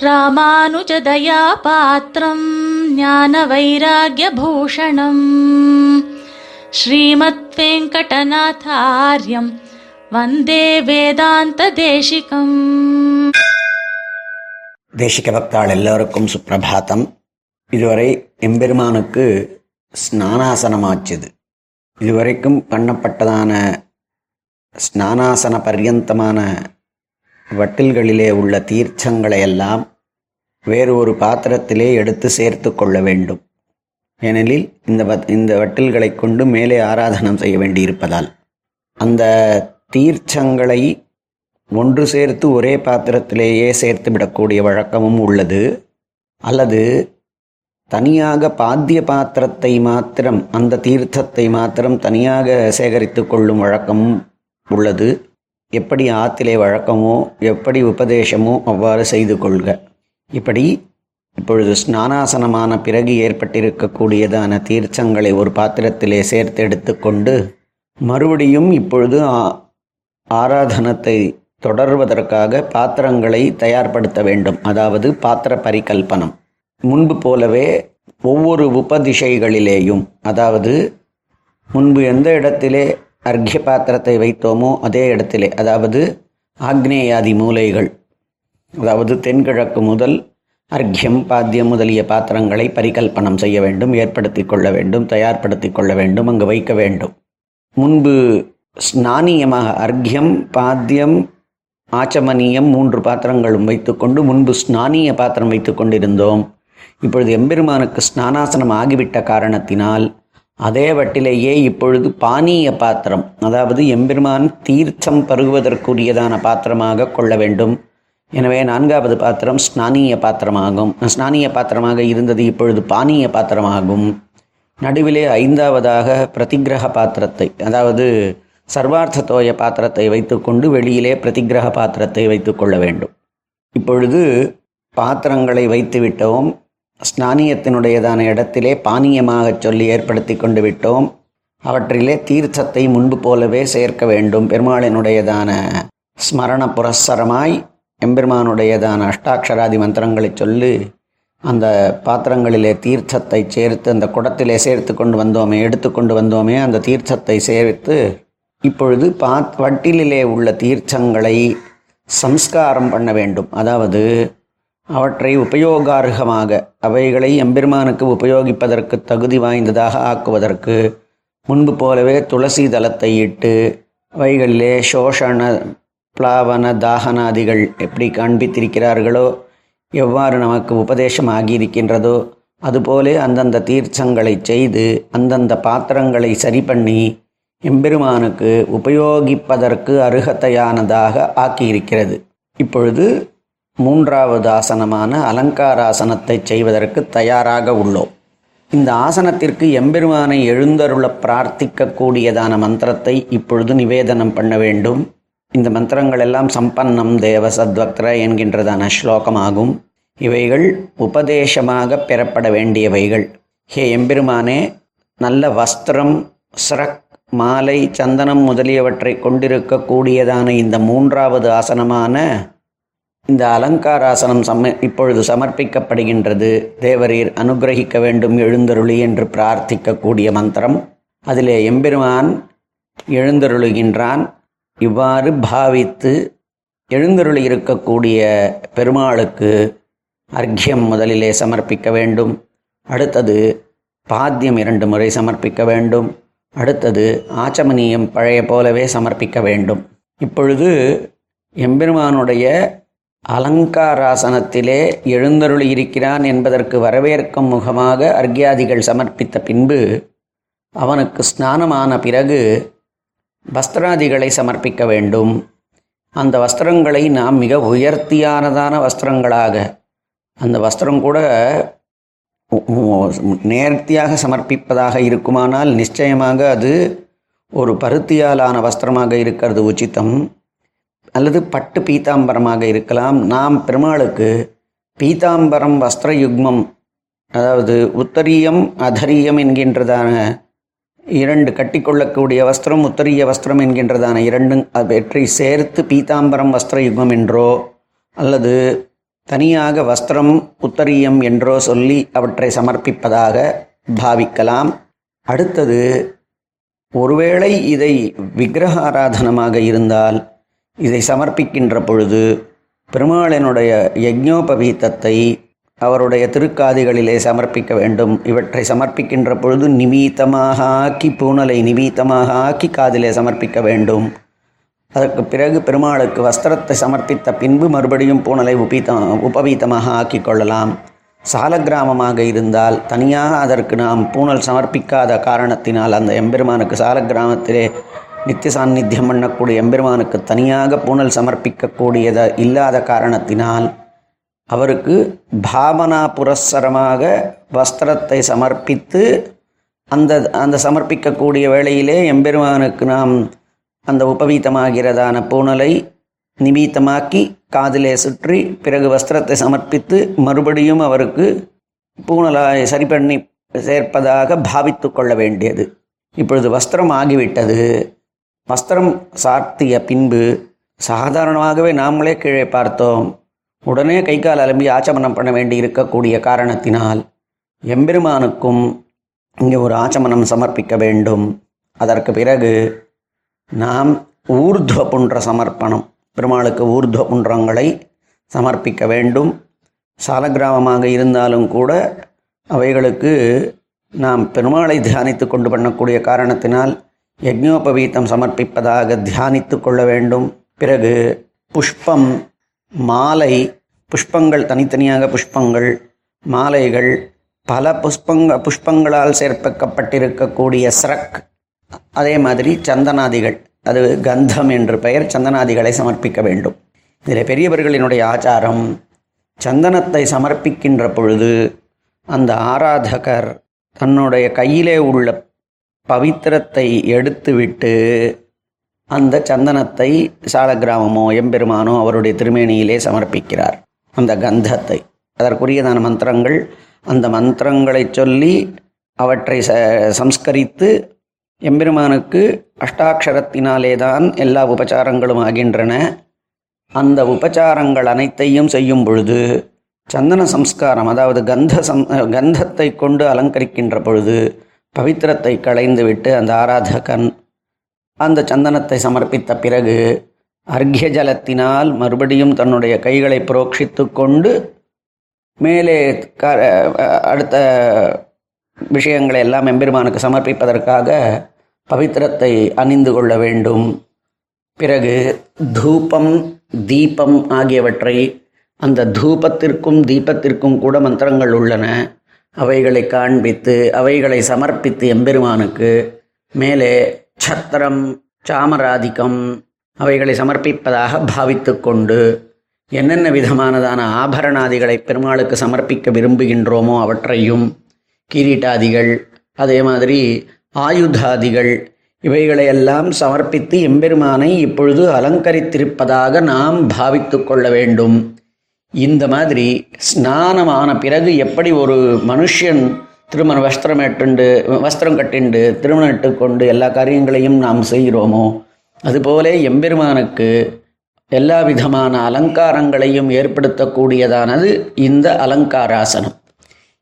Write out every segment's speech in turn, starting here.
ராமானுஜதயாபாத்திரம் ஞான வைராகியபூஷணம் ஸ்ரீமத் வெங்கடநாதாரியம் வந்தே வேதாந்த தேசிகம் தேசிக பக்தாள் எல்லோருக்கும் சுப்பிரபாத்தம் இதுவரை எம்பெருமானுக்கு ஸ்நானாசனமாச்சுது இதுவரைக்கும் பண்ணப்பட்டதான ஸ்நானாசன பர்யந்தமான வட்டில்களிலே உள்ள தீர்ச்சங்களை எல்லாம் வேறு ஒரு பாத்திரத்திலே எடுத்து சேர்த்து கொள்ள வேண்டும். ஏனெனில் இந்த இந்த வட்டில்களை கொண்டு மேலே ஆராதனம் செய்ய வேண்டியிருப்பதால். அந்த தீர்ச்சங்களை ஒன்று சேர்த்து ஒரே பாத்திரத்திலேயே சேர்த்து விடக்கூடிய வழக்கமும் உள்ளது. அல்லது தனியாக பாத்திய பாத்திரத்தை மாத்திரம் அந்த தீர்த்தத்தை மாத்திரம் தனியாக சேகரித்து கொள்ளும் வழக்கமும் உள்ளது. எப்படி ஆத்திலே வழக்கமோ எப்படி உபதேசமோ அவ்வாறு செய்து கொள்க. இப்படி இப்பொழுது ஸ்நானாசனமான பிறகு ஏற்பட்டிருக்கக்கூடியதான தீர்ச்சங்களை ஒரு பாத்திரத்திலே சேர்த்து எடுத்துக்கொண்டு மறுபடியும் இப்பொழுது ஆ- ஆராதனத்தை தொடர்வதற்காக பாத்திரங்களை தயார்படுத்த வேண்டும். அதாவது பாத்திர பரிகல்பனம். முன்பு போலவே ஒவ்வொரு உபதிசைகளிலேயும் அதாவது முன்பு எந்த இடத்திலே அர்க்ய பாத்திரத்தை வைத்தோமோ அதே இடத்திலே அதாவது ஆக்னேயாதி மூலைகள் அதாவது தென்கிழக்கு முதல் அர்க்கியம் பாத்தியம் முதலிய பாத்திரங்களை பரிகல்பனம் செய்ய வேண்டும் ஏற்படுத்தி கொள்ள வேண்டும் தயார்படுத்தி கொள்ள வேண்டும் அங்கு வைக்க வேண்டும். முன்பு ஸ்நானியமாக அர்க்கியம் பாத்தியம் ஆச்சமனியம் மூன்று பாத்திரங்களும் வைத்துக்கொண்டு முன்பு ஸ்நானிய பாத்திரம் வைத்து கொண்டிருந்தோம். இப்பொழுது எம்பெருமானுக்கு ஸ்நானாசனம் ஆகிவிட்ட காரணத்தினால் அதே வட்டிலேயே இப்பொழுது பானீய பாத்திரம் அதாவது எம்பெருமான் தீர்த்தம் பருகுவதற்குரியதான பாத்திரமாக கொள்ள வேண்டும். எனவே நான்காவது பாத்திரம் ஸ்நானிய பாத்திரமாகும். ஸ்நானிய பாத்திரமாக இருந்தது இப்பொழுது பானிய பாத்திரமாகும். நடுவிலே ஐந்தாவதாக பிரதிக்கிரக பாத்திரத்தை அதாவது சர்வார்த்த தோய பாத்திரத்தை வைத்துக்கொண்டு வெளியிலே பிரதிக்கிரக பாத்திரத்தை வைத்துக்கொள்ள வேண்டும். இப்பொழுது பாத்திரங்களை வைத்து விட்டோம். ஸ்நானியத்தினுடையதான இடத்திலே பானியமாகச் சொல்லி ஏற்படுத்தி கொண்டு விட்டோம். அவற்றிலே தீர்த்தத்தை முன்பு போலவே சேர்க்க வேண்டும். பெருமாளினுடையதான ஸ்மரண புரஸ்சரமாய் எம்பெருமானுடையதான அஷ்டாட்சராதி மந்திரங்களை சொல்லி அந்த பாத்திரங்களிலே தீர்த்தத்தை சேர்த்து அந்த குடத்திலே சேர்த்து கொண்டு வந்தோமே எடுத்துக்கொண்டு வந்தோமே அந்த தீர்த்தத்தை சேர்த்து இப்பொழுது பாத் வட்டிலிலே உள்ள தீர்த்தங்களை சம்ஸ்காரம் பண்ண வேண்டும். அதாவது அவற்றை உபயோகார்கமாக அவைகளை எம்பெருமானுக்கு உபயோகிப்பதற்கு தகுதி வாய்ந்ததாக ஆக்குவதற்கு முன்பு போலவே துளசி தலத்தை இட்டு அவைகளிலே சோஷண பிளாவன தாகனாதிகள் எப்படி காண்பித்திருக்கிறார்களோ எவ்வாறு நமக்கு உபதேசம் ஆகியிருக்கின்றதோ அதுபோலே அந்தந்த தீர்ச்சங்களை செய்து அந்தந்த பாத்திரங்களை சரி பண்ணி எம்பெருமானுக்கு உபயோகிப்பதற்கு அருகத்தையானதாக ஆக்கியிருக்கிறது. இப்பொழுது மூன்றாவது ஆசனமான அலங்காராசனத்தை செய்வதற்கு தயாராக உள்ளோம். இந்த ஆசனத்திற்கு எம்பெருமானை எழுந்தருள பிரார்த்திக்கக்கூடியதான மந்திரத்தை இப்பொழுது நிவேதனம் பண்ண வேண்டும். இந்த மந்திரங்கள் எல்லாம் சம்பன்னம் தேவ சத்வக்ர என்கின்றதான ஸ்லோகமாகும். இவைகள் உபதேசமாக பெறப்பட வேண்டியவைகள். ஹே எம்பெருமானே நல்ல வஸ்திரம் சிரக் மாலை சந்தனம் முதலியவற்றை கொண்டிருக்கக்கூடியதான இந்த மூன்றாவது ஆசனமான இந்த அலங்காராசனம் சம இப்பொழுது சமர்ப்பிக்கப்படுகின்றது. தேவரீர் அனுகிரகிக்க வேண்டும் எழுந்தருளி என்று பிரார்த்திக்கக்கூடிய மந்திரம். அதிலே எம்பெருமான் எழுந்தருளுகின்றான். இவ்வாறு பாவித்து எழுந்தருளி இருக்கக்கூடிய பெருமாளுக்கு அர்க்யம் முதலிலே சமர்ப்பிக்க வேண்டும். அடுத்தது பாத்தியம் இரண்டு முறை சமர்ப்பிக்க வேண்டும். அடுத்தது ஆச்சமனியம் பழைய போலவே சமர்ப்பிக்க வேண்டும். இப்பொழுது எம்பெருமானுடைய அலங்காராசனத்திலே எழுந்தருளி இருக்கிறான் என்பதற்கு வரவேற்கும் முகமாக அர்க்யாதிகள் சமர்ப்பித்த பின்பு அவனுக்கு ஸ்நானமான பிறகு வஸ்திராதிகளை சமர்ப்பிக்க வேண்டும். அந்த வஸ்திரங்களை நாம் மிக உயர்த்தியானதான வஸ்திரங்களாக அந்த வஸ்திரம் கூட நேர்த்தியாக சமர்ப்பிப்பதாக இருக்குமானால் நிச்சயமாக அது ஒரு பருத்தியாலான வஸ்திரமாக இருக்கிறது உச்சிதம் அல்லது பட்டு பீதாம்பரமாக இருக்கலாம். நாம் பெருமாளுக்கு பீதாம்பரம் வஸ்திர யுக்மம் அதாவது உத்தரியம் அதரியம் என்கின்றதான இரண்டு கட்டிக்கொள்ளக்கூடிய வஸ்திரம் உத்தரிய வஸ்திரம் என்கின்றதான இரண்டும் அவற்றை சேர்த்து பீதாம்பரம் வஸ்திர யுகம் என்றோ அல்லது தனியாக வஸ்திரம் உத்தரியம் என்றோ சொல்லி அவற்றை சமர்ப்பிப்பதாக பாவிக்கலாம். அடுத்தது ஒருவேளை இதை விக்கிரக ஆராதனமாக இருந்தால் இதை சமர்ப்பிக்கின்ற பொழுது பெருமாளினுடைய யஜ்ஞோபவீத்தத்தை அவருடைய திருக்காதிகளிலே சமர்ப்பிக்க வேண்டும். இவற்றை சமர்ப்பிக்கின்ற பொழுது நிவீத்தமாக ஆக்கி பூனலை நிவீத்தமாக ஆக்கி காதிலே சமர்ப்பிக்க வேண்டும். அதற்கு பிறகு பெருமாளுக்கு வஸ்திரத்தை சமர்ப்பித்த பின்பு மறுபடியும் பூனலை உபீத்த உபவீத்தமாக ஆக்கிக் கொள்ளலாம். சால கிராமமாக இருந்தால் தனியாக அதற்கு நாம் பூனல் சமர்ப்பிக்காத காரணத்தினால் அந்த எம்பெருமானுக்கு சாலக்கிராமத்திலே நித்திய சாநித்தியம் பண்ணக்கூடிய எம்பெருமானுக்கு தனியாக பூனல் சமர்ப்பிக்கக்கூடியத இல்லாத காரணத்தினால் அவருக்கு பாவனா புரஸ்சரமாக வஸ்திரத்தை சமர்ப்பித்து அந்த அந்த சமர்ப்பிக்கக்கூடிய வேளையிலே எம்பெருமானுக்கு நாம் அந்த உபவீத்தமாகிறதான பூனலை நிமீத்தமாக்கி காதிலே சுற்றி பிறகு வஸ்திரத்தை சமர்ப்பித்து மறுபடியும் அவருக்கு பூனலாய் சரி பண்ணி சேர்ப்பதாக பாவித்து கொள்ள வேண்டியது. இப்பொழுது வஸ்திரம் ஆகிவிட்டது. வஸ்திரம் சார்த்திய பின்பு சாதாரணமாகவே நாமளே கீழே பார்த்தோம். உடனே கை கால் அலம்பி ஆச்சமனம் பண்ண வேண்டி இருக்கக்கூடிய காரணத்தினால் எம்பெருமானுக்கும் இங்கே ஒரு ஆச்சமனம் சமர்ப்பிக்க வேண்டும். அதற்கு பிறகு நாம் ஊர்துவ புன்ற சமர்ப்பணம் பெருமாளுக்கு ஊர்துவ புன்றங்களை சமர்ப்பிக்க வேண்டும். சாலக்கிராமமாக இருந்தாலும் கூட அவைகளுக்கு நாம் பெருமாளை தியானித்து கொண்டு பண்ணக்கூடிய காரணத்தினால் யஜ்ஞோபவீத்தம் சமர்ப்பிப்பதாக தியானித்து கொள்ள வேண்டும். பிறகு புஷ்பம் மாலை புஷ்பங்கள் தனித்தனியாக புஷ்பங்கள் மாலைகள் பல புஷ்பங்க புஷ்பங்களால் சேர்ப்பிக்கப்பட்டிருக்கக்கூடிய ஸ்ரக் அதே மாதிரி சந்தனாதிகள் அது கந்தம் என்று பெயர் சந்தனாதிகளை சமர்ப்பிக்க வேண்டும். இதில் பெரியவர்களினுடைய ஆச்சாரம் சந்தனத்தை சமர்ப்பிக்கின்ற பொழுது அந்த ஆராதகர் தன்னுடைய கையிலே உள்ள பவித்திரத்தை எடுத்துவிட்டு அந்த சந்தனத்தை சாலக்கிராமமோ எம்பெருமானோ அவருடைய திருமேனியிலே சமர்ப்பிக்கிறார். அந்த கந்தத்தை. அதற்குரியதான மந்திரங்கள். அந்த மந்திரங்களை சொல்லி அவற்றை ச சம்ஸ்கரித்து எம்பெருமானுக்கு அஷ்டாட்சரத்தினாலே தான் எல்லா உபச்சாரங்களும் ஆகின்றன. அந்த உபச்சாரங்கள் அனைத்தையும் செய்யும் பொழுது சந்தன சம்ஸ்காரம் அதாவது கந்த சம் கந்தத்தை கொண்டு அலங்கரிக்கின்ற பொழுது பவித்திரத்தை களைந்துவிட்டு அந்த ஆராதகன் அந்த சந்தனத்தை சமர்ப்பித்த பிறகு அர்க்ய ஜலத்தினால் மறுபடியும் தன்னுடைய கைகளை புரோக்ஷித்து கொண்டு மேலே க அடுத்த விஷயங்களை எல்லாம் எம்பெருமானுக்கு சமர்ப்பிப்பதற்காக பவித்திரத்தை அணிந்து கொள்ள வேண்டும். பிறகு தூபம் தீபம் ஆகியவற்றை அந்த தூபத்திற்கும் தீபத்திற்கும் கூட மந்திரங்கள் உள்ளன. அவைகளை காண்பித்து அவைகளை சமர்ப்பித்து எம்பெருமானுக்கு மேலே சத்திரம் சாமராதிக்கம் அவைகளை சமர்ப்பிப்பதாக பாவித்து கொண்டு என்னென்ன விதமானதான ஆபரணாதிகளை பெருமாளுக்கு சமர்ப்பிக்க விரும்புகின்றோமோ அவற்றையும் கிரீட்டாதிகள் அதே மாதிரி ஆயுதாதிகள் இவைகளையெல்லாம் சமர்ப்பித்து எம்பெருமானை இப்பொழுது அலங்கரித்திருப்பதாக நாம் பாவித்து கொள்ள வேண்டும். இந்த மாதிரி ஸ்நானமான பிறகு எப்படி ஒரு மனுஷன் திருமண வஸ்திரம் எட்டுண்டு வஸ்திரம் கட்டிண்டு திருமணம் இட்டுக்கொண்டு எல்லா காரியங்களையும் நாம் செய்கிறோமோ? அதுபோல எம்பெருமானுக்கு எல்லா விதமான அலங்காரங்களையும் ஏற்படுத்தக்கூடியதானது இந்த அலங்காராசனம்.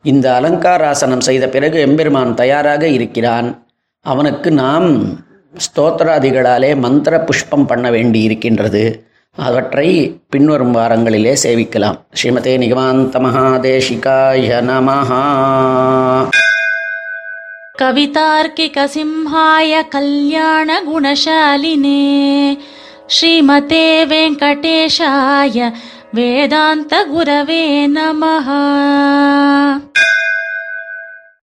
இந்த அலங்காராசனம் செய்த பிறகு எம்பெருமான் தயாராக இருக்கிறான். அவனுக்கு நாம் ஸ்தோத்திராதிகளாலே மந்திர புஷ்பம் பண்ண வேண்டி இருக்கின்றது அவற்றை பின்வரும் வாரங்களிலே சேவிக்கலாம் ஸ்ரீமதே நிகமாந்த மகாதேசிகாய நமஹா कवितार्किकसिंहाय कल्याणगुणशालिने श्रीमते वेङ्कटेशाय वेदान्तगुरवे नमः